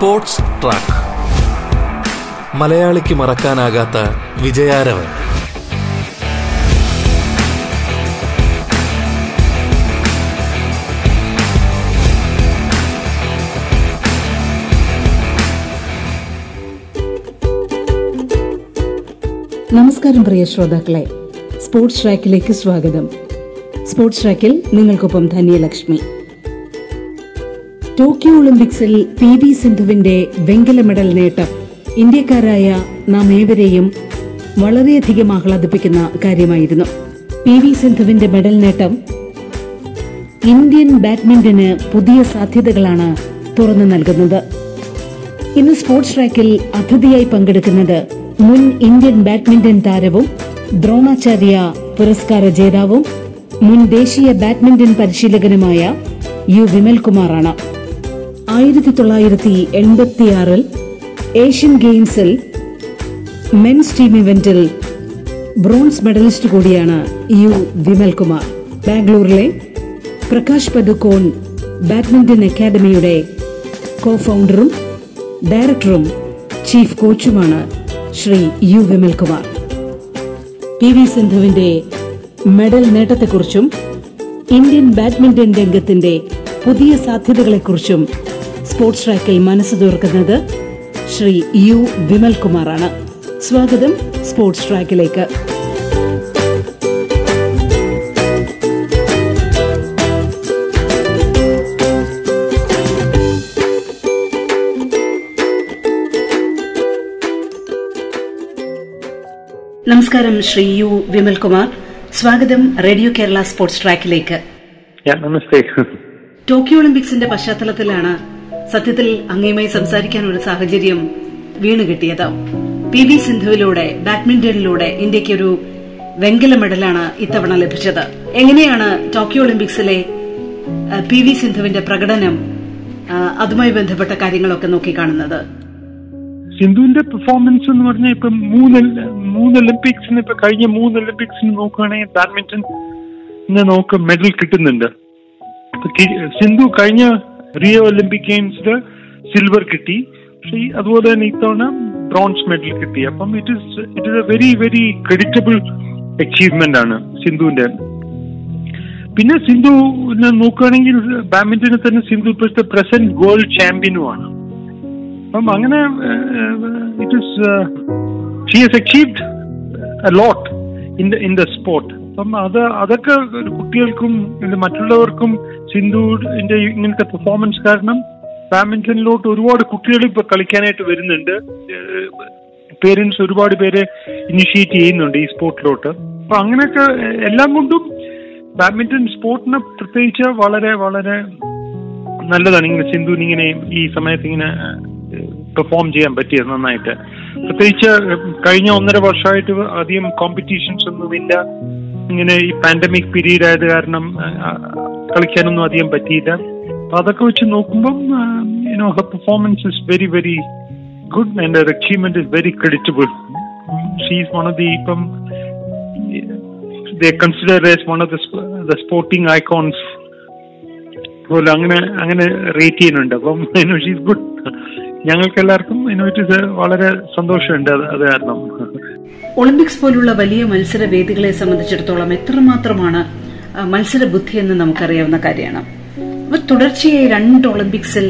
Sports track. മലയാളിക്ക് മറക്കാനാകാത്ത വിജയാരവൻ. നമസ്കാരം പ്രിയ ശ്രോതാക്കളെ. സ്പോർട്സ് ട്രാക്കിലേക്ക് സ്വാഗതം. സ്പോർട്സ് ട്രാക്കിൽ നിങ്ങൾക്കൊപ്പം ധന്യലക്ഷ്മി. ടോക്കിയോ ഒളിമ്പിക്സിൽ പി വി സിന്ധുവിന്റെ വെങ്കല മെഡൽ നേട്ടം. ഇന്ത്യക്കാരായ നാം ഏവരെയും വളരെയധികം ആഹ്ലാദിപ്പിക്കുന്ന കാര്യമായിരുന്നു. പി വി സിന്ധുവിന്റെ മെഡൽ നേട്ടം ഇന്ത്യൻ ബാഡ്മിന്റന് പുതിയ സാധ്യതകളാണ് തുറന്നു നൽകുന്നത്. ഇന്ന് സ്പോർട്സ് ട്രാക്കിൽ അതിഥിയായി പങ്കെടുക്കുന്നത് മുൻ ഇന്ത്യൻ ബാഡ്മിന്റൺ താരവും ദ്രോണാചാര്യ പുരസ്കാര ജേതാവും മുൻ ദേശീയ ബാഡ്മിന്റൺ പരിശീലകനുമായ യു വിമൽകുമാറാണ്. ആയിരത്തി തൊള്ളായിരത്തി എൺപത്തിയാറിൽ ഏഷ്യൻ ഗെയിംസിൽ മെൻസ് ടീം ഇവന്റിൽ ബ്രോൺസ് മെഡലിസ്റ്റ് കൂടിയാണ് യു വിമൽകുമാർ. ബാംഗ്ലൂരിലെ പ്രകാശ് പദുക്കോൺ ബാഡ്മിന്റൺ അക്കാദമിയുടെ കോ ഫൗണ്ടറും ഡയറക്ടറും chief കോച്ചുമാണ് Shri U Vimalkumar. P V സിന്ധുവിന്റെ മെഡൽ നേട്ടത്തെക്കുറിച്ചും ഇന്ത്യൻ ബാഡ്മിന്റൺ രംഗത്തിന്റെ പുതിയ സാധ്യതകളെക്കുറിച്ചും സ്പോർട്സ് ട്രാക്കിൽ മനസ്സ് തീർക്കുന്നത് ശ്രീ യു വിമൽകുമാറാണ്. സ്വാഗതം സ്പോർട്സ് ട്രാക്കിലേക്ക്. നമസ്കാരം ശ്രീ യു വിമൽകുമാർ. സ്വാഗതം റേഡിയോ കേരള സ്പോർട്സ് ട്രാക്കിലേക്ക്. നമസ്തേ. ടോക്കിയോ ഒളിമ്പിക്സിന്റെ പശ്ചാത്തലത്തിലാണ് സത്യത്തിൽ അങ്ങയുമായി സംസാരിക്കാൻ ഒരു സാഹചര്യം വീണ് കിട്ടിയത് പി വി സിന്ധുവിലൂടെ ബാഡ്മിന്റണിലൂടെ ഇന്ത്യയ്ക്ക് ഒരു വെങ്കല മെഡലാണ് ഇത്തവണ ലഭിച്ചത്. എങ്ങനെയാണ് ടോക്കിയോ ഒളിമ്പിക്സിലെ പി വി സിന്ധുവിന്റെ പ്രകടനം അതുമായി ബന്ധപ്പെട്ട കാര്യങ്ങളൊക്കെ നോക്കിക്കാണുന്നത്? സിന്ധുവിന്റെ പെർഫോമൻസ് എന്ന് പറഞ്ഞാൽ ഇപ്പം മൂന്ന് മൂന്ന് ഒളിമ്പിക്സിന് ഇപ്പൊ കഴിഞ്ഞ മൂന്ന് ഒളിമ്പിക്സിന് നോക്കുകയാണെങ്കിൽ ബാഡ്മിന്റൺ നമുക്ക് മെഡൽ കിട്ടുന്നുണ്ട്. സിന്ധു കഴിഞ്ഞ റിയോ ഒളിമ്പിക് ഗെയിംസിൽ സിൽവർ കിട്ടി. പക്ഷേ അതുപോലെ തന്നെ ഇത്തവണ ബ്രോൺസ് മെഡൽ കിട്ടി. അപ്പം it is it is a very very creditable achievement ആണ് സിന്ധുവിന്റെ പിന്നെ സിന്ധു നോക്കുകയാണെങ്കിൽ ബാഡ്മിന്റണിൽ തന്നെ സിന്ധു ഇപ്പോഴത്തെ പ്രസന്റ് വേൾഡ് ചാമ്പ്യനുമാണ് അപ്പം അങ്ങനെ it is she has achieved lot in the in the sport അപ്പം അത് അതൊക്കെ കുട്ടികൾക്കും മറ്റുള്ളവർക്കും സിന്ധുവിന്റെ ഇങ്ങനത്തെ പെർഫോമൻസ് കാരണം ബാഡ്മിന്റണിലോട്ട് ഒരുപാട് കുട്ടികൾ ഇപ്പൊ കളിക്കാനായിട്ട് വരുന്നുണ്ട്. പേരൻസ് ഒരുപാട് പേരെ ഇനിഷ്യേറ്റ് ചെയ്യുന്നുണ്ട് ഈ സ്പോർട്ടിലോട്ട് അപ്പൊ അങ്ങനെയൊക്കെ എല്ലാം കൊണ്ടും ബാഡ്മിന്റൺ സ്പോർട്ടിനെ പ്രത്യേകിച്ച് വളരെ വളരെ നല്ലതാണ്. ഇങ്ങനെ സിന്ധുവിന് ഇങ്ങനെ ഈ സമയത്ത് ഇങ്ങനെ പെർഫോം ചെയ്യാൻ പറ്റിയത് നന്നായിട്ട്. പ്രത്യേകിച്ച് കഴിഞ്ഞ ഒന്നര വർഷമായിട്ട് അധികം കോമ്പറ്റീഷൻസ് ഒന്നുമില്ല. ഇങ്ങനെ ഈ പാൻഡമിക് പീരീഡ് ആയത് കാരണം കളിക്കാനൊന്നും അധികം പറ്റിയില്ല. അപ്പൊ അതൊക്കെ വെച്ച് നോക്കുമ്പം you know her performance is very very good and her achievement is very creditable she's one of the ഇപ്പം they consider as one of the sporting icons പോലെ അങ്ങനെ അങ്ങനെ റേറ്റ് ചെയ്യുന്നുണ്ട്. അപ്പം ഷീസ് ഗുഡ് ഞങ്ങൾക്ക് എല്ലാവർക്കും ഇറ്റ് വളരെ സന്തോഷമുണ്ട് അത് കാരണം. ഒളിമ്പിക്സ് പോലുള്ള വലിയ മത്സര വേദികളെ സംബന്ധിച്ചിടത്തോളം എത്രമാത്രമാണ് മത്സര ബുദ്ധി എന്ന് നമുക്കറിയാവുന്ന കാര്യമാണ്. അപ്പൊ തുടർച്ചയായി രണ്ട് ഒളിമ്പിക്സിൽ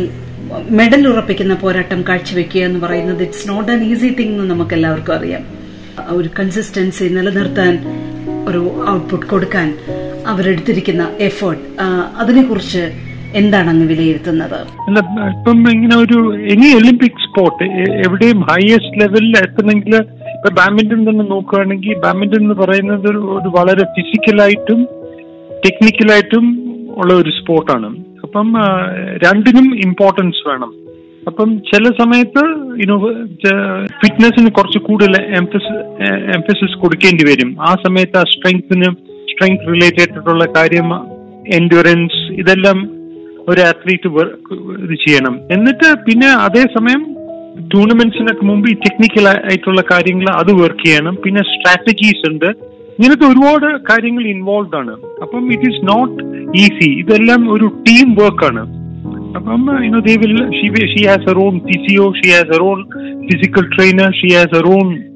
മെഡൽ ഉറപ്പിക്കുന്ന പോരാട്ടം കാഴ്ചവെക്കുക എന്ന് പറയുന്നത് it's not an easy thing എന്ന് നമുക്ക് എല്ലാവർക്കും അറിയാം ഒരു കൺസിസ്റ്റൻസി നിലനിർത്താൻ ഒരു ഔട്ട്പുട്ട് കൊടുക്കാൻ അവരെടുത്തിരിക്കുന്ന എഫേർട്ട് അതിനെക്കുറിച്ച് എന്താണ് അങ്ങ് വിലയിരുത്തുന്നത് ഇപ്പം ഇങ്ങനെ ഒരു എനി ഒളിമ്പിക് സ്പോർട്ട് എവിടെയും ഹയസ്റ്റ് ലെവലിൽ എത്തണമെങ്കിൽ ഇപ്പൊ ബാഡ്മിന്റൺ തന്നെ നോക്കുകയാണെങ്കിൽ ബാഡ്മിന്റൺ എന്ന് പറയുന്നത് ഒരു വളരെ ഫിസിക്കലായിട്ടും ടെക്നിക്കലായിട്ടും ഉള്ള ഒരു സ്പോർട്ടാണ്. അപ്പം രണ്ടിനും ഇമ്പോർട്ടൻസ് വേണം. അപ്പം ചില സമയത്ത് ഇനോ ഫിറ്റ്നസിന് കുറച്ച് കൂടുതൽ എംഫസിസ് കൊടുക്കേണ്ടി വരും. ആ സമയത്ത് ആ സ്ട്രെങ്ത്തിന് സ്ട്രെങ്ത് റിലേറ്റഡ് കാര്യം എൻഡുറൻസ് ഇതെല്ലാം ഒരു അത്ലീറ്റ് ഇത് ചെയ്യണം. എന്നിട്ട് പിന്നെ അതേസമയം ടൂർണമെന്റ്സിനൊക്കെ മുമ്പ് ഈ ടെക്നിക്കൽ ആയിട്ടുള്ള കാര്യങ്ങൾ അത് വർക്ക് ചെയ്യണം. പിന്നെ സ്ട്രാറ്റജീസ് ഉണ്ട്. ഇങ്ങനത്തെ ഒരുപാട് കാര്യങ്ങൾ ഇൻവോൾവ് ആണ്. അപ്പം ഇറ്റ് ഈസ് നോട്ട് ഈസി ഇതെല്ലാം ഒരു ടീം വർക്ക് ആണ്. അപ്പം they will she has her own physio she has her own physical trainer she has her own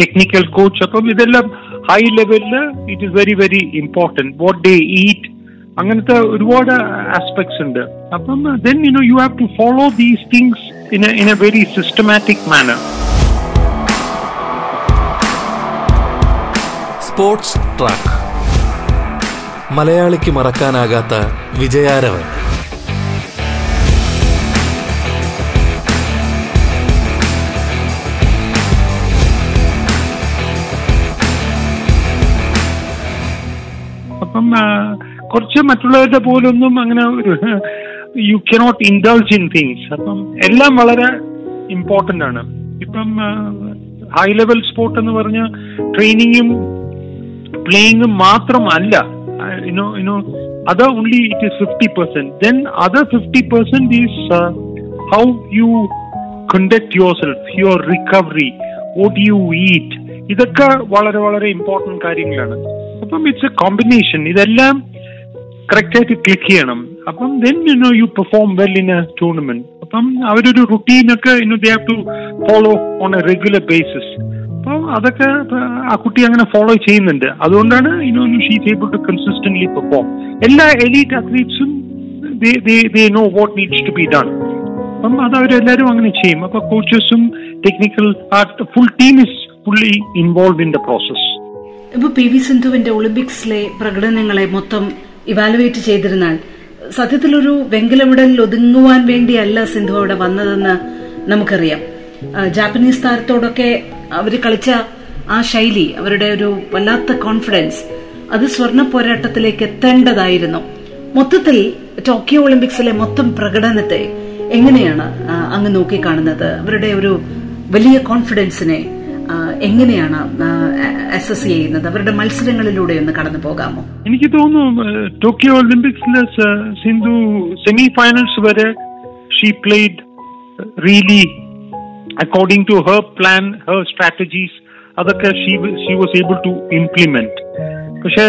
technical coach അപ്പം ഇതെല്ലാം ഹൈ ലെവലിൽ it is very very important what they eat അങ്ങനത്തെ ഒരുപാട് aspects ഉണ്ട്. അപ്പം then you know you have to follow these things in in a very systematic manner sports track മലയാളിക്ക് മറക്കാനാകാത്ത വിജയാരവൻ. അപ്പം കുറച്ച് മറ്റുള്ളവരുടെ പോലൊന്നും അങ്ങനെ you cannot indulge in things അപ്പം എല്ലാം വളരെ ഇമ്പോർട്ടന്റ് ആണ്. ഇപ്പം ഹൈ ലെവൽ സ്പോർട്ട് എന്ന് പറഞ്ഞ ട്രെയിനിങ്ങും പ്ലേയിങ്ങും മാത്രമല്ല യുനോ യുനോ അത് only it is fifty percent then other fifty percent is how you conduct yourself your recovery what you eat ഇതൊക്കെ വളരെ വളരെ ഇമ്പോർട്ടന്റ് കാര്യങ്ങളാണ്. അപ്പം ഇറ്റ്സ് എ കോമ്പിനേഷൻ ഇതെല്ലാം കറക്റ്റ് ആയിട്ട് ക്ലിക്ക് ചെയ്യണം. അപ്പം then you know you perform well in a tournament അപ്പം അവരൊരു റുട്ടീൻ ഒക്കെ ഇന്നു they have to follow on a regular basis അപ്പം അതൊക്കെ ആ കുട്ടി അങ്ങനെ ഫോളോ ചെയ്യുന്നുണ്ട്. അതുകൊണ്ടാണ് ഇനോ she's able to consistently perform എല്ലാ elite അത്ലീറ്റ്സും no what needs to be done അപ്പം അത് അവരെല്ലാവരും അങ്ങനെ ചെയ്യും. അപ്പൊ കോച്ചസും technical full team is fully involve in the process ഇപ്പൊ പി വി സിന്ധുവിന്റെ ഒളിമ്പിക്സിലെ പ്രകടനങ്ങളെ മൊത്തം ഇവാലുവേറ്റ് ചെയ്തിരുന്നാൽ സത്യത്തിൽ ഒരു മെഡലിൽ ഒതുങ്ങുവാൻ വേണ്ടിയല്ല സിന്ധു അവിടെ വന്നതെന്ന് നമുക്കറിയാം. ജാപ്പനീസ് താരത്തോടൊക്കെ അവർ കളിച്ച ആ ശൈലി അവരുടെ ഒരു വല്ലാത്ത കോൺഫിഡൻസ് അത് സ്വർണ പോരാട്ടത്തിലേക്ക് എത്തേണ്ടതായിരുന്നു. മൊത്തത്തിൽ ടോക്കിയോ ഒളിമ്പിക്സിലെ മൊത്തം പ്രകടനത്തെ എങ്ങനെയാണ് അങ്ങ് നോക്കിക്കാണുന്നത്? അവരുടെ ഒരു വലിയ കോൺഫിഡൻസിനെ എങ്ങനെയാണ് അസസ് ചെയ്യുന്നത്? അവരുടെ മത്സരങ്ങളിലൂടെ ഒന്ന് കടന്നു പോകാമോ? എനിക്ക് തോന്നുന്നു ടോക്കിയോ ഒളിമ്പിക്സിലെ സിന്ധു സെമി ഫൈനൽസ് വരെ she played really according to her plan her strategies അതൊക്കെ she she was able to implement പക്ഷെ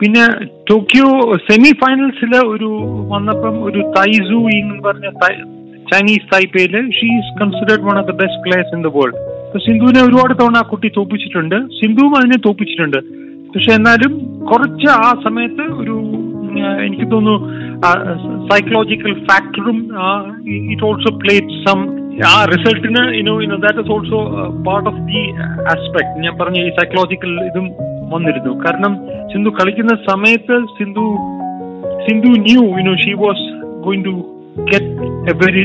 പിന്നെ ടോക്കിയോ സെമി ഫൈനൽസിൽ ഒരു വന്നപ്പം ഒരു തൈസു എന്ന് പറഞ്ഞ Chinese തായ്പേയിൽ she is considered one of the best players in the world സിന്ധുവിനെ ഒരുപാട് തവണ ആ കുട്ടി തോപ്പിച്ചിട്ടുണ്ട്. സിന്ധുവും അതിനെ തോപ്പിച്ചിട്ടുണ്ട്. പക്ഷെ എന്നാലും കുറച്ച് ആ സമയത്ത് ഒരു എനിക്ക് തോന്നുന്നു സൈക്കോളജിക്കൽ ഫാക്ടറും ഇറ്റ് ഓൾസോ പ്ലേറ്റ് സം ആ റിസൾട്ടിന് you know you know that is also part of the aspect ഞാൻ പറഞ്ഞ ഈ സൈക്കോളജിക്കൽ ഇതും വന്നിരുന്നു. കാരണം സിന്ധു കളിക്കുന്ന സമയത്ത് Sindhu Sindhu knew you know she was going to get a very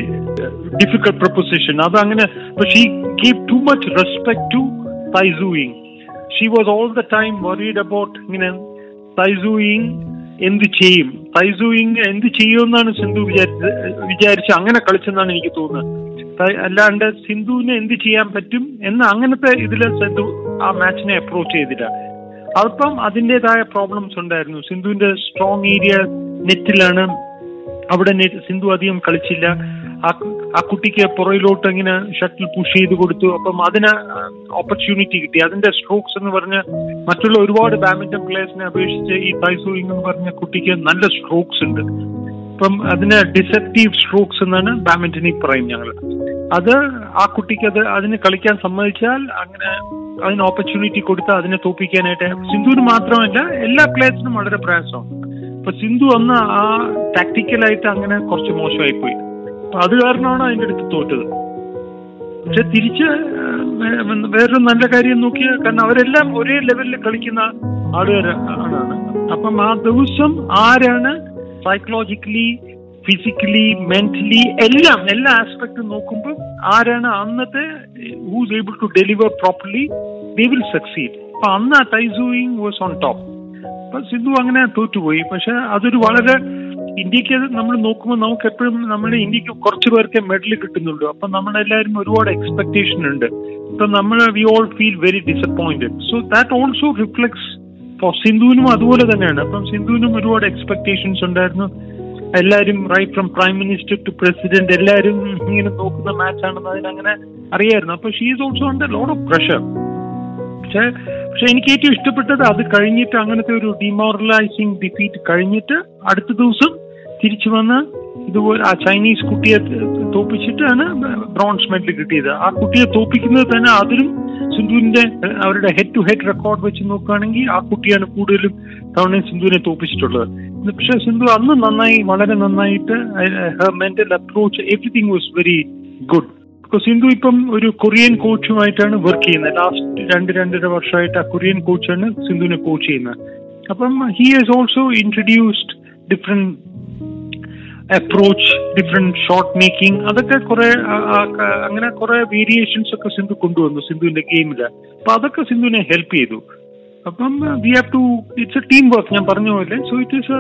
difficult proposition അത് അങ്ങനെ she give too much respect to Tai Tzu Ying she was all the time worried about ഇങ്ങനെ Tai Tzu Ying എന്ത് ചെയ്യും? തൈസൂയിങ് എന്ത് ചെയ്യുമെന്നാണ് സിന്ധു വിചാരിച്ച വിചാരിച്ച് അങ്ങനെ കളിച്ചെന്നാണ് എനിക്ക് തോന്നുന്നത്. അല്ലാണ്ട് സിന്ധുവിന് എന്ത് ചെയ്യാൻ പറ്റും എന്ന് അങ്ങനത്തെ ഇതിൽ സിന്ധു ആ മാച്ചിനെ അപ്രോച്ച് ചെയ്തില്ല. അല്പം അതിന്റെതായ പ്രോബ്ലംസ് ഉണ്ടായിരുന്നു. സിന്ധുവിന്റെ സ്ട്രോങ് ഏരിയ നെറ്റിലാണ് അവിടെ സിന്ധു അധികം കളിച്ചില്ല. ആ കുട്ടിക്ക് പുറയിലോട്ട് ഇങ്ങനെ ഷട്ടിൽ പുഷ് ചെയ്ത് കൊടുത്തു. അപ്പം അതിന് ഓപ്പർച്യൂണിറ്റി കിട്ടി. അതിന്റെ സ്ട്രോക്സ് എന്ന് പറഞ്ഞ മറ്റുള്ള ഒരുപാട് ബാഡ്മിന്റൺ പ്ലേയേഴ്സിനെ അപേക്ഷിച്ച് ഈ തൈസൂയിങ് എന്ന് പറഞ്ഞ കുട്ടിക്ക് നല്ല സ്ട്രോക്സ് ഉണ്ട്. അപ്പം അതിന് ഡിസെപ്റ്റീവ് സ്ട്രോക്സ് എന്നാണ് ബാഡ്മിന്റണിൽ പറയും ഞങ്ങൾ അത് ആ കുട്ടിക്ക് അത് അതിന് കളിക്കാൻ സമ്മതിച്ചാൽ അങ്ങനെ അതിന് ഓപ്പർച്യൂണിറ്റി കൊടുത്ത് അതിനെ തോപ്പിക്കാനായിട്ട് സിന്ധുവിന് മാത്രമല്ല എല്ലാ പ്ലേയേഴ്സിനും വളരെ പ്രയാസമാണ്. അപ്പൊ സിന്ധു അന്ന് ആ ടാക്ടിക്കലായിട്ട് അങ്ങനെ കുറച്ച് മോശമായി പോയി അപ്പൊ അത് കാരണമാണ് അതിന്റെ അടുത്ത് തോറ്റത്. പക്ഷെ തിരിച്ച് വേറൊരു നല്ല കാര്യം നോക്കിയ കാരണം അവരെല്ലാം ഒരേ ലെവലിൽ കളിക്കുന്ന ആളുകാരാണ് അപ്പം ആ ദിവസം ആരാണ് സൈക്കോളജിക്കലി ഫിസിക്കലി മെന്റലി എല്ലാം എല്ലാ ആസ്പെക്ടും നോക്കുമ്പോൾ ആരാണ് അന്നത്തെ who's able to deliver properly they will succeed അപ്പൊ അന്ന് ആ ടൈസൂയിങ് വാസ് ഓൺ ടോപ്പ് അപ്പൊ സിന്ധു അങ്ങനെ തോറ്റുപോയി. പക്ഷെ അതൊരു വളരെ ഇന്ത്യയ്ക്ക് നമ്മൾ നോക്കുമ്പോൾ നമുക്ക് എപ്പോഴും നമ്മുടെ ഇന്ത്യയ്ക്ക് കുറച്ച് പേർക്ക് മെഡൽ കിട്ടുന്നുള്ളൂ അപ്പൊ നമ്മളെല്ലാവരും ഒരുപാട് എക്സ്പെക്ടേഷൻ ഉണ്ട്. ഇപ്പൊ നമ്മൾ we all feel very disappointed so that also reflects for സിന്ധുവിനും അതുപോലെ തന്നെയാണ്. അപ്പം സിന്ധുവിനും ഒരുപാട് എക്സ്പെക്ടേഷൻസ് ഉണ്ടായിരുന്നു. എല്ലാവരും right from prime minister to president എല്ലാവരും ഇങ്ങനെ നോക്കുന്ന മാച്ച് ആണെന്ന് അതിനങ്ങനെ അറിയായിരുന്നു. അപ്പൊ she is also under load of pressure പക്ഷെ പക്ഷെ എനിക്ക് ഏറ്റവും ഇഷ്ടപ്പെട്ടത് അത് കഴിഞ്ഞിട്ട് അങ്ങനത്തെ ഒരു ഡിമോറലൈസിങ് ഡിഫീറ്റ് കഴിഞ്ഞിട്ട് അടുത്ത ദിവസം തിരിച്ചു വന്ന് ഇതുപോലെ ആ ചൈനീസ് കുട്ടിയെ തോപ്പിച്ചിട്ടാണ് ബ്രോൺസ് മെഡൽ കിട്ടിയത്. ആ കുട്ടിയെ തോപ്പിക്കുന്നത് തന്നെ അതിലും സിന്ധുവിന്റെ അവരുടെ ഹെഡ് ടു ഹെഡ് റെക്കോർഡ് വെച്ച് നോക്കുകയാണെങ്കിൽ ആ കുട്ടിയാണ് കൂടുതലും തവണ സിന്ധുവിനെ തോപ്പിച്ചിട്ടുള്ളത്. പക്ഷെ സിന്ധു അന്ന് നന്നായി വളരെ നന്നായിട്ട് her mental approach everything was very good Sindhu ഇപ്പം ഒരു കൊറിയൻ കോച്ചുമായിട്ടാണ് വർക്ക് ചെയ്യുന്നത്. ലാസ്റ്റ് രണ്ട് രണ്ടര വർഷമായിട്ട് ആ കൊറിയൻ കോച്ചാണ് സിന്ധുവിനെ കോച്ച് ചെയ്യുന്നത്. അപ്പം he has also introduced different approach different shot making അതൊക്കെ കുറെ അങ്ങനെ കുറെ വേരിയേഷൻസ് ഒക്കെ സിന്ധു കൊണ്ടുവന്നു സിന്ധുവിന്റെ ഗെയിമിൽ അപ്പൊ അതൊക്കെ സിന്ധുവിനെ ഹെൽപ്പ് ചെയ്തു. അപ്പം we have to it's a team work ഞാൻ പറഞ്ഞ പോലെ. So it is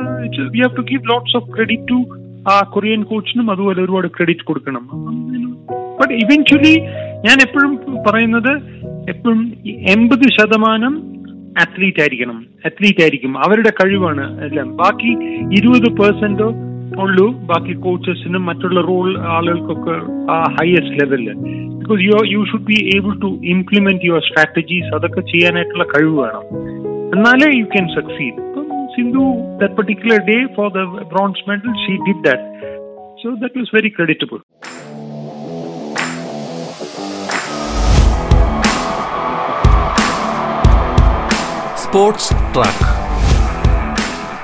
we have to give lots of credit to ആ കൊറിയൻ കോച്ചിനും അതുപോലെ ഒരുപാട് ക്രെഡിറ്റ് കൊടുക്കണം. ബട്ട് ഇവൻച്വലി ഞാൻ എപ്പോഴും പറയുന്നത് എപ്പോഴും എൺപത് ശതമാനം അത്ലീറ്റ് ആയിരിക്കണം. അത്ലീറ്റ് ആയിരിക്കും. അവരുടെ കഴിവാണ് എല്ലാം. ബാക്കി ഇരുപത് പെർസെന്റോ ഉള്ളൂ. ബാക്കി കോച്ചസിനും മറ്റുള്ള റോൾ ആളുകൾക്കൊക്കെ ആ ഹയസ്റ്റ് ലെവലിൽ because you you should be able to implement your strategies അതൊക്കെ ചെയ്യാനായിട്ടുള്ള കഴിവ് വേണം. എന്നാലേ you can succeed Sindhu the particular day for the bronze medal she did that so that was very creditable sports track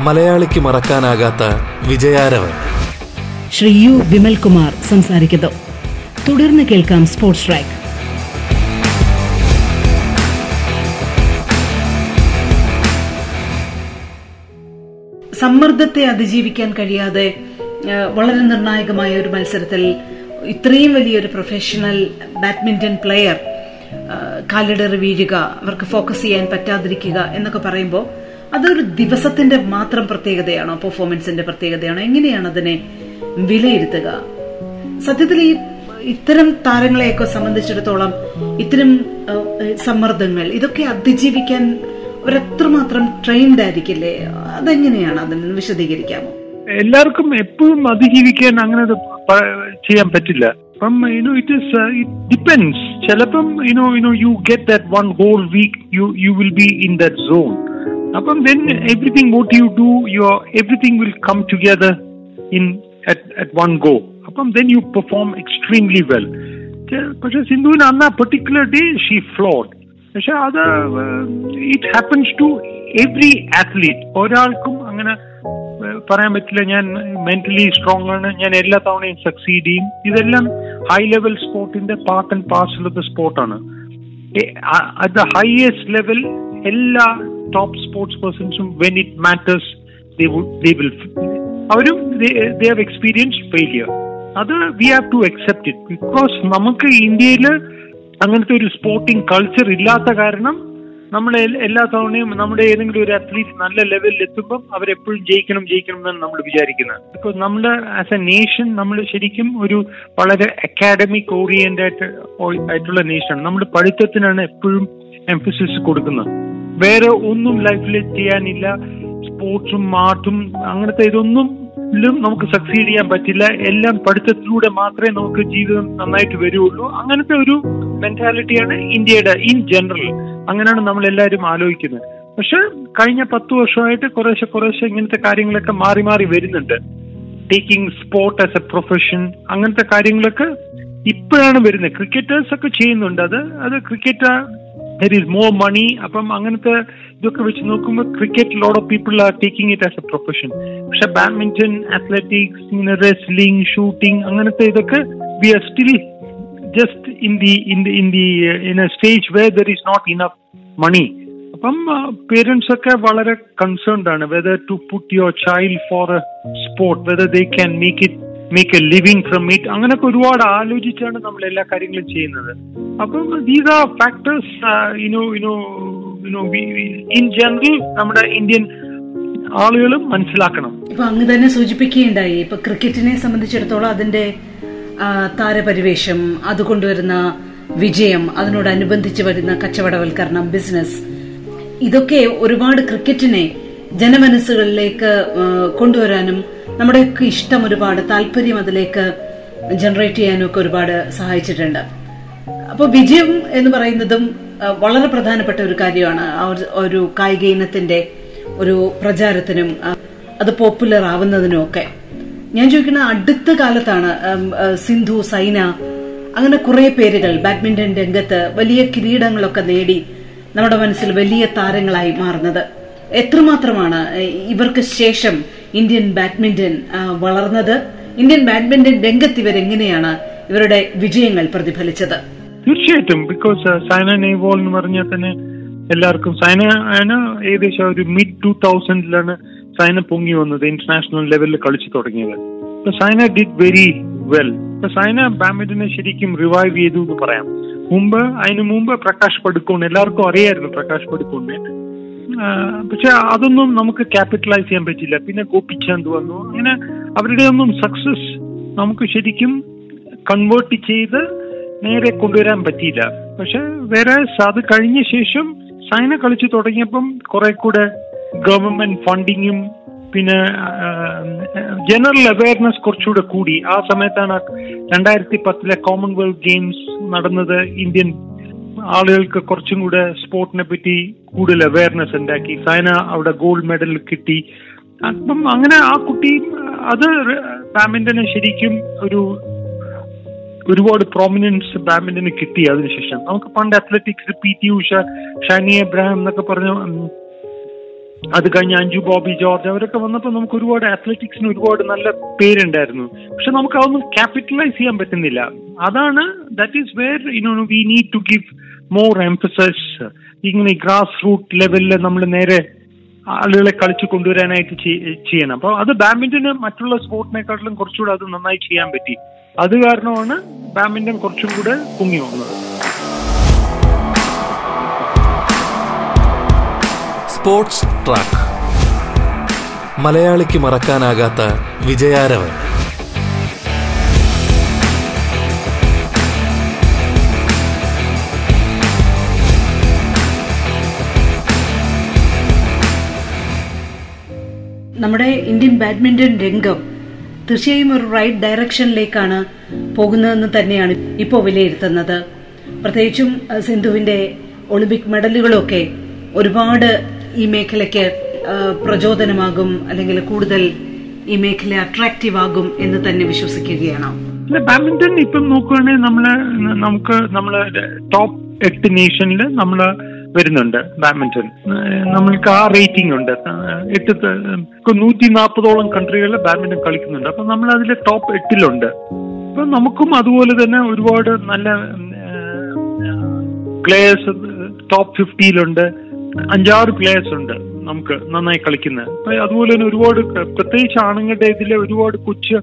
മലയാളിക്ക് മറക്കാനാകാത്ത വിജയാരവൻ. Shri U Vimalkumar സംസാരിക്കുന്നു. തുടർന്ന് കേൾക്കാം സ്പോർട്സ് ട്രാക്ക്. സമ്മർദ്ദത്തെ അതിജീവിക്കാൻ കഴിയാതെ വളരെ നിർണായകമായ ഒരു മത്സരത്തിൽ ഇത്രയും വലിയൊരു പ്രൊഫഷണൽ ബാഡ്മിന്റൺ പ്ലെയർ കാലിടറി വീഴുക അവർക്ക് ഫോക്കസ് ചെയ്യാൻ പറ്റാതിരിക്കുക എന്നൊക്കെ പറയുമ്പോൾ അതൊരു ദിവസത്തിന്റെ മാത്രം പ്രത്യേകതയാണോ? പെർഫോമൻസിന്റെ പ്രത്യേകതയാണോ? എങ്ങനെയാണ് അതിനെ വിലയിരുത്തുക? സത്യത്തിൽ ഈ ഇത്തരം താരങ്ങളെയൊക്കെ സംബന്ധിച്ചിടത്തോളം ഇത്തരം സമ്മർദ്ദങ്ങൾ ഇതൊക്കെ അതിജീവിക്കാൻ അവരെത്രമാത്രം ട്രെയിൻഡ് ആയിരിക്കില്ലേ? അതെങ്ങനെയാണ് അതിന് വിശദീകരിക്കാമോ? എല്ലാവർക്കും എപ്പോഴും അതിജീവിക്കാൻ അങ്ങനെ ചെയ്യാൻ പറ്റില്ല. അപ്പം you know it is it depends ചിലപ്പം you know you know you get that one whole week you you will be in that zone അപ്പം then everything what you do your everything will come together in at one go അപ്പം then you perform extremely well പക്ഷെ സിന്ധുവിന് അന്ന് ആ particular day she flawed പക്ഷെ അത് it happens to every athlete ഒരാൾക്കും അങ്ങനെ പറയാൻ പറ്റില്ല. ഞാൻ മെന്റലി സ്ട്രോങ് ആണ്. ഞാൻ എല്ലാ തവണയും സക്സീഡ് ചെയ്യും. ഇതെല്ലാം high level സ്പോർട്ടിന്റെ part and parcel of the സ്പോർട്ടാണ് at the highest level എല്ലാ top sports പേഴ്സൺസും when it matters they will അവരും ദേ ഹാവ് എക്സ്പീരിയൻസ് ഫെയിലിയർ അത് we have to accept it because നമുക്ക് ഇന്ത്യയിൽ അങ്ങനത്തെ ഒരു സ്പോർട്ടിംഗ് കൾച്ചർ ഇല്ലാത്ത കാരണം നമ്മൾ എല്ലാ തവണയും നമ്മുടെ ഏതെങ്കിലും ഒരു അത്ലീറ്റ് നല്ല ലെവലിൽ എത്തുമ്പോൾ അവരെപ്പോഴും ജയിക്കണം ജയിക്കണം എന്നാണ് നമ്മൾ വിചാരിക്കുന്നത്. ഇപ്പൊ നമ്മുടെ ആസ് എ നേഷൻ നമ്മൾ ശരിക്കും ഒരു വളരെ അക്കാഡമിക് ഓറിയന്റ് ആയിട്ട് ഓ- ആയിട്ടുള്ള നേഷനാണ് നമ്മൾ പഠിത്തത്തിനാണ് എപ്പോഴും എംഫസിസ് കൊടുക്കുന്നത്. വേറെ ഒന്നും ലൈഫിൽ ചെയ്യാനില്ല. സ്പോർട്സും ആർട്ടും അങ്ങനത്തെ ഇതൊന്നും ലും നമുക്ക് സക്സീഡ് ചെയ്യാൻ പറ്റില്ല. എല്ലാം പഠിത്തത്തിലൂടെ മാത്രമേ നമുക്ക് ജീവിതം നന്നായിട്ട് വരുള്ളൂ. അങ്ങനത്തെ ഒരു മെന്റാലിറ്റിയാണ് ഇന്ത്യയുടെ ഇൻ ജനറൽ അങ്ങനെയാണ് നമ്മൾ എല്ലാവരും ആലോചിക്കുന്നത്. പക്ഷെ കഴിഞ്ഞ പത്ത് വർഷമായിട്ട് കുറേശ്ശെ കുറേശ്ശെ ഇങ്ങനത്തെ കാര്യങ്ങളൊക്കെ മാറി മാറി വരുന്നുണ്ട്. Taking sport as a profession അങ്ങനത്തെ കാര്യങ്ങളൊക്കെ ഇപ്പോഴാണ് വരുന്നത്. ക്രിക്കറ്റേഴ്സ് ഒക്കെ ചെയ്യുന്നുണ്ട്. അത് അത് cricket there is more money അപ്പം അങ്ങനത്തെ ഇതൊക്കെ വെച്ച് നോക്കുമ്പോൾ cricket load of people are taking it as a profession പക്ഷെ ബാഡ്മിന്റൺ അത്ലറ്റിക്സ് ഇങ്ങനെ റെസ്ലിംഗ് ഷൂട്ടിംഗ് അങ്ങനത്തെ ഇതൊക്കെ we are still just in the in the in the in a stage where there is not enough money അപ്പം parents ഒക്കെ വളരെ concerned ആണ് whether to put your child for a sport whether they can make it make a living from it അങ്ങനെയൊക്കെ ഒരുപാട് ആലോചിച്ചാണ് നമ്മൾ എല്ലാ കാര്യങ്ങളും ചെയ്യുന്നത്. അപ്പം these are factors you know you know you know in general നമ്മുടെ ഇന്ത്യൻ ആളുകളും മനസ്സിലാക്കണം. ഇപ്പൊ അങ്ങ് തന്നെ സൂചിപ്പിക്കുകയുണ്ടായി. ഇപ്പൊ ക്രിക്കറ്റിനെ സംബന്ധിച്ചിടത്തോളം അതിന്റെ താരപരിവേഷം അത് കൊണ്ടുവരുന്ന വിജയം അതിനോടനുബന്ധിച്ച് വരുന്ന കച്ചവടവൽക്കരണം ബിസിനസ് ഇതൊക്കെ ഒരുപാട് ക്രിക്കറ്റിനെ ജനമനസ്സുകളിലേക്ക് കൊണ്ടുവരാനും നമ്മുടെയൊക്കെ ഇഷ്ടം ഒരുപാട് താല്പര്യം അതിലേക്ക് ജനറേറ്റ് ചെയ്യാനൊക്കെ ഒരുപാട് സഹായിച്ചിട്ടുണ്ട്. അപ്പോൾ വിജയം എന്ന് പറയുന്നതും വളരെ പ്രധാനപ്പെട്ട ഒരു കാര്യമാണ്. ഒരു കായിക ഇനത്തിന്റെ ഒരു പ്രചാരത്തിനും അത് പോപ്പുലർ ആവുന്നതിനും ഒക്കെ. ഞാൻ ചോദിക്കുന്ന അടുത്ത കാലത്താണ് സിന്ധു സൈന അങ്ങനെ കുറെ പേരുകൾ ബാഡ്മിന്റൺ രംഗത്ത് വലിയ കിരീടങ്ങളൊക്കെ നേടി നമ്മുടെ മനസ്സിൽ വലിയ താരങ്ങളായി മാറുന്നത്. എത്രമാത്രമാണ് ഇവർക്ക് ശേഷം ഇന്ത്യൻ ബാഡ്മിന്റൺ വളർന്നത്? ഇന്ത്യൻ ബാഡ്മിന്റൺ രംഗത്ത് ഇവരെങ്ങനെയാണ് ഇവരുടെ വിജയങ്ങൾ പ്രതിഫലിച്ചത്? തീർച്ചയായിട്ടും ബിക്കോസ് സൈന നെയ്വോൾ എന്ന് പറഞ്ഞാൽ തന്നെ എല്ലാവർക്കും സൈന ഏകദേശം ഒരു മിഡ് ടൂ തൗസൻഡിലാണ് സൈന പൊങ്ങി വന്നത് ഇന്റർനാഷണൽ ലെവലിൽ കളിച്ചു തുടങ്ങിയത്. ഇപ്പൊ സൈന ഡിഡ് വെരി വെൽ ഇപ്പൊ സൈന ബാഡ്മിന്റനെ ശരിക്കും റിവൈവ് ചെയ്തു എന്ന് പറയാം. മുമ്പ് അതിന് മുമ്പ് പ്രകാശ് പടുക്കോൺ എല്ലാവർക്കും അറിയായിരുന്നു പ്രകാശ് പടുക്കോണിനെ. പക്ഷെ അതൊന്നും നമുക്ക് ക്യാപിറ്റലൈസ് ചെയ്യാൻ പറ്റില്ല. പിന്നെ കോപ്പിച്ചാന്ത് വന്നു. അങ്ങനെ അവരുടെ ഒന്നും സക്സസ് നമുക്ക് ശരിക്കും കൺവേർട്ട് ചെയ്ത് നേരെ കൊണ്ടുവരാൻ പറ്റിയില്ല. പക്ഷെ വേറെ അത് കഴിഞ്ഞ ശേഷം സൈന കളിച്ചു തുടങ്ങിയപ്പം കുറെ കൂടെ ഗവൺമെന്റ് ഫണ്ടിങ്ങും പിന്നെ ജനറൽ അവയർനെസ് കുറച്ചുകൂടെ കൂടി. ആ സമയത്താണ് രണ്ടായിരത്തി പത്തിലെ കോമൺവെൽത്ത് ഗെയിംസ് നടന്നത് ഇന്ത്യൻ ആളുകൾക്ക് കുറച്ചും കൂടെ സ്പോർട്ടിനെ പറ്റി കൂടുതൽ അവയർനെസ് ഉണ്ടാക്കി. സൈന അവിടെ ഗോൾഡ് മെഡൽ കിട്ടി. അപ്പം അങ്ങനെ ആ കുട്ടി അത് ബാഡ്മിന്റന് ശരിക്കും ഒരു ഒരുപാട് പ്രോമിനൻസ് ബാഡ്മിന്റന് കിട്ടി അതിനുശേഷം. നമുക്ക് പണ്ട് athletics P T Usha Shiny Abraham എന്നൊക്കെ പറഞ്ഞു അത് കഴിഞ്ഞ് അഞ്ജു ബോബി ജോർജ് അവരൊക്കെ വന്നപ്പോൾ നമുക്ക് ഒരുപാട് അത്ലറ്റിക്സിന് ഒരുപാട് നല്ല പേരുണ്ടായിരുന്നു. പക്ഷെ നമുക്ക് അതൊന്നും ക്യാപിറ്റലൈസ് ചെയ്യാൻ പറ്റുന്നില്ല. അതാണ് that is where you know we need to give more emphasise ഇങ്ങനെ ഗ്രാസ് റൂട്ട് ലെവലിൽ നമ്മൾ നേരെ ആളുകളെ കളിച്ചു കൊണ്ടുവരാനായിട്ട് ചെയ്- ചെയ്യണം. അപ്പോൾ അത് ബാഡ്മിന്റന് മറ്റുള്ള സ്പോർട്ടിനെക്കാട്ടിലും കുറച്ചുകൂടെ അത് നന്നായി ചെയ്യാൻ പറ്റി. അത് കാരണമാണ് ബാഡ്മിന്റൺ കുറച്ചും കൂടെ പൊങ്ങി വന്നത്. Sports track. മലയാളിക്ക് മറക്കാനാകാത്ത വിജയാരവൻ. നമ്മുടെ ഇന്ത്യൻ ബാഡ്മിന്റൺ രംഗം തീർച്ചയായും ഒരു റൈറ്റ് ഡയറക്ഷനിലേക്കാണ് പോകുന്നതെന്ന് തന്നെയാണ് ഇപ്പോൾ വിലയിരുത്തുന്നത്. പ്രത്യേകിച്ചും സിന്ധുവിന്റെ ഒളിമ്പിക് മെഡലുകളൊക്കെ ഒരുപാട് ഈ മേഖലയ്ക്ക് പ്രചോദനമാകും അല്ലെങ്കിൽ കൂടുതൽ ഈ മേഖല അട്രാക്റ്റീവ് ആകും എന്ന് തന്നെ വിശ്വസിക്കുകയാണ്. ബാഡ്മിന്റൺ ഇപ്പം നോക്കുകയാണെങ്കിൽ നമ്മൾ നമുക്ക് നമ്മൾ ടോപ്പ് എട്ട് നേഷനിൽ നമ്മൾ വരുന്നുണ്ട് ബാഡ്മിന്റൺ. നമ്മൾക്ക് ആ റേറ്റിംഗ് ഉണ്ട്. എട്ട് നൂറ്റി നാൽപ്പതോളം കൺട്രികളിൽ ബാഡ്മിന്റൺ കളിക്കുന്നുണ്ട്. അപ്പൊ നമ്മൾ അതിൽ ടോപ്പ് എട്ടിലുണ്ട്. അപ്പൊ നമുക്കും അതുപോലെ തന്നെ ഒരുപാട് നല്ല പ്ലേയേഴ്സ് ടോപ്പ് ഫിഫ്റ്റിയിലുണ്ട്. അഞ്ചാറ് പ്ലേയേഴ്സ് ഉണ്ട് നമുക്ക് നന്നായി കളിക്കുന്നത് അപ്പൊ അതുപോലെ തന്നെ ഒരുപാട് പ്രത്യേകിച്ച് ആണുങ്ങളുടെ ഇതിലെ ഒരുപാട് കൊച്ചു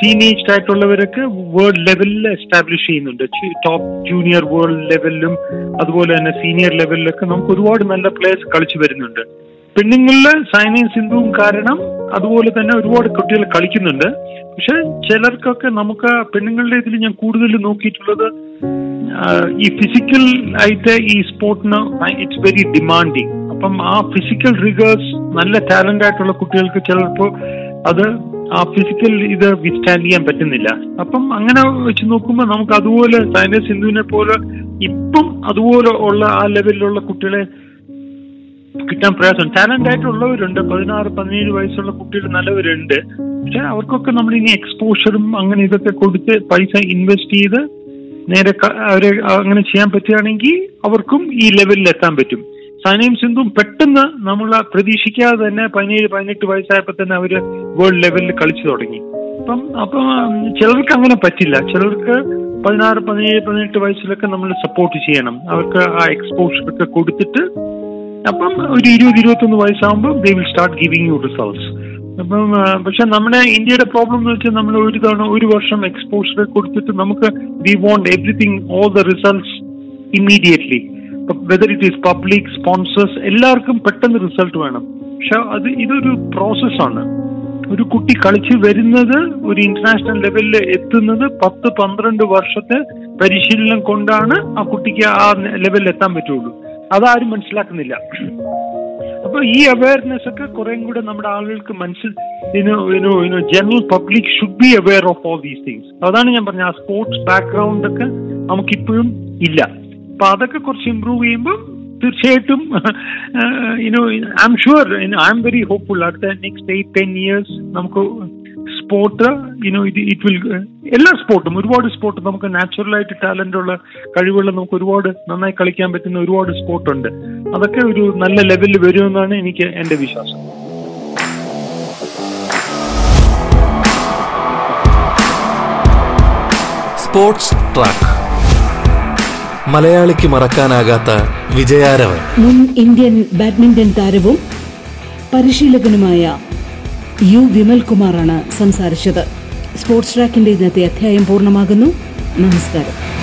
ടീനേജ് ആയിട്ടുള്ളവരൊക്കെ വേൾഡ് ലെവലിൽ എസ്റ്റാബ്ലിഷ് ചെയ്യുന്നുണ്ട്. ടോപ്പ് ജൂനിയർ വേൾഡ് ലെവലിലും അതുപോലെ തന്നെ സീനിയർ ലെവലിലൊക്കെ നമുക്ക് ഒരുപാട് നല്ല പ്ലേയേഴ്സ് കളിച്ചു വരുന്നുണ്ട്. പെണ്ണുങ്ങളിൽ സൈനയും സിന്ധുവും കാരണം അതുപോലെ തന്നെ ഒരുപാട് കുട്ടികൾ കളിക്കുന്നുണ്ട്. പക്ഷെ ചിലർക്കൊക്കെ നമുക്ക് പെണ്ണുങ്ങളുടെ ഇതിൽ ഞാൻ കൂടുതൽ നോക്കിയിട്ടുള്ളത് ഈ ഫിസിക്കൽ ആയിട്ട് ഈ സ്പോർട്ടിന് ഇറ്റ്സ് വെരി ഡിമാൻഡിങ് അപ്പം ആ ഫിസിക്കൽ റിഗേഴ്സ് നല്ല ടാലന്റ് ആയിട്ടുള്ള കുട്ടികൾക്ക് ചിലപ്പോൾ അത് ആ ഫിസിക്കൽ ഇത് വിസ്റ്റാൻഡ് ചെയ്യാൻ പറ്റുന്നില്ല. അപ്പം അങ്ങനെ വെച്ച് നോക്കുമ്പോൾ നമുക്ക് അതുപോലെ സൈന സിന്ധുവിനെ പോലെ ഇപ്പം അതുപോലെ ഉള്ള ആ ലെവലിലുള്ള കുട്ടികളെ കിട്ടാൻ പ്രയാസം. ടാലന്റ് ആയിട്ടുള്ളവരുണ്ട് പതിനാറ് പതിനേഴ് വയസ്സുള്ള കുട്ടികൾ നല്ലവരുണ്ട്. പക്ഷെ അവർക്കൊക്കെ നമ്മൾ ഇനി എക്സ്പോഷറും അങ്ങനെ ഇതൊക്കെ കൊടുത്ത് പൈസ ഇൻവെസ്റ്റ് ചെയ്ത് നേരെ അവരെ അങ്ങനെ ചെയ്യാൻ പറ്റുകയാണെങ്കിൽ അവർക്കും ഈ ലെവലിൽ എത്താൻ പറ്റും. സനയും സിന്ധുവും പെട്ടെന്ന് നമ്മൾ പ്രതീക്ഷിക്കാതെ തന്നെ പതിനേഴ് പതിനെട്ട് വയസ്സായപ്പോൾ തന്നെ അവർ വേൾഡ് ലെവലിൽ കളിച്ചു തുടങ്ങി. അപ്പം അപ്പം ചിലർക്ക് അങ്ങനെ പറ്റില്ല. ചിലർക്ക് പതിനാറ് പതിനേഴ് പതിനെട്ട് വയസ്സിലൊക്കെ നമ്മൾ സപ്പോർട്ട് ചെയ്യണം. അവർക്ക് ആ എക്സ്പോഷർ ഒക്കെ കൊടുത്തിട്ട് അപ്പം ഒരു ഇരുപത് ഇരുപത്തൊന്ന് വയസ്സാകുമ്പോൾ they will start giving you results അപ്പം പക്ഷെ നമ്മുടെ ഇന്ത്യയുടെ പ്രോബ്ലം എന്ന് വെച്ചാൽ നമ്മൾ ഒരു തവണ ഒരു വർഷം എക്സ്പോഷർ കൊടുത്തിട്ട് നമുക്ക് we won't everything all the results immediately whether it is public sponsors എല്ലാവർക്കും പെട്ടെന്ന് റിസൾട്ട് വേണം. പക്ഷെ അത് ഇതൊരു പ്രോസസ്സാണ് ഒരു കുട്ടി കളിച്ച് വരുന്നത് ഒരു ഇന്റർനാഷണൽ ലെവലിൽ എത്തുന്നത് പത്ത് പന്ത്രണ്ട് വർഷത്തെ പരിശീലനം കൊണ്ടാണ് ആ കുട്ടിക്ക് ആ ലെവലിൽ എത്താൻ പറ്റുള്ളൂ. അതാരും മനസ്സിലാക്കുന്നില്ല. അപ്പൊ ഈ അവയർനെസ് ഒക്കെ കുറേം കൂടെ നമ്മുടെ ആളുകൾക്ക് മനസ്സിൽ general public should be aware of all these things അതാണ് ഞാൻ പറഞ്ഞ ആ സ്പോർട്സ് ബാക്ക്ഗ്രൗണ്ട് ഒക്കെ നമുക്കിപ്പോഴും ഇല്ല. അപ്പൊ അതൊക്കെ കുറച്ച് ഇമ്പ്രൂവ് ചെയ്യുമ്പോൾ തീർച്ചയായിട്ടും I'm sure I'm very hopeful അടുത്ത നെക്സ്റ്റ് എയ്റ്റ് ടെൻ ഇയേഴ്സ് നമുക്ക് സ്പോർട്ട് യുനോ ഇത് ഇറ്റ് വിൽ എല്ലാ സ്പോർട്ടും ഒരുപാട് സ്പോർട്ട് നമുക്ക് നാച്ചുറലായിട്ട് ടാലന്റ് ഉള്ള കഴിവുള്ള നമുക്ക് ഒരുപാട് നന്നായി കളിക്കാൻ പറ്റുന്ന ഒരുപാട് സ്പോർട്ട് ഉണ്ട് അതൊക്കെ ഒരു നല്ല ലെവലിൽ വരുമെന്നാണ് എനിക്ക് എന്റെ വിശ്വാസം. Sports track. മലയാളിക്ക് മറക്കാനാകാത്ത വിജയാരവൻ. മുൻ ഇന്ത്യൻ ബാഡ്മിന്റൺ താരവും പരിശീലകനുമായ യു വിമൽകുമാറാണ് സംസാരിച്ചത്. സ്പോർട്സ് ട്രാക്കിന്റെ ഇന്നത്തെ അധ്യായം പൂർണമാകുന്നു. നമസ്കാരം.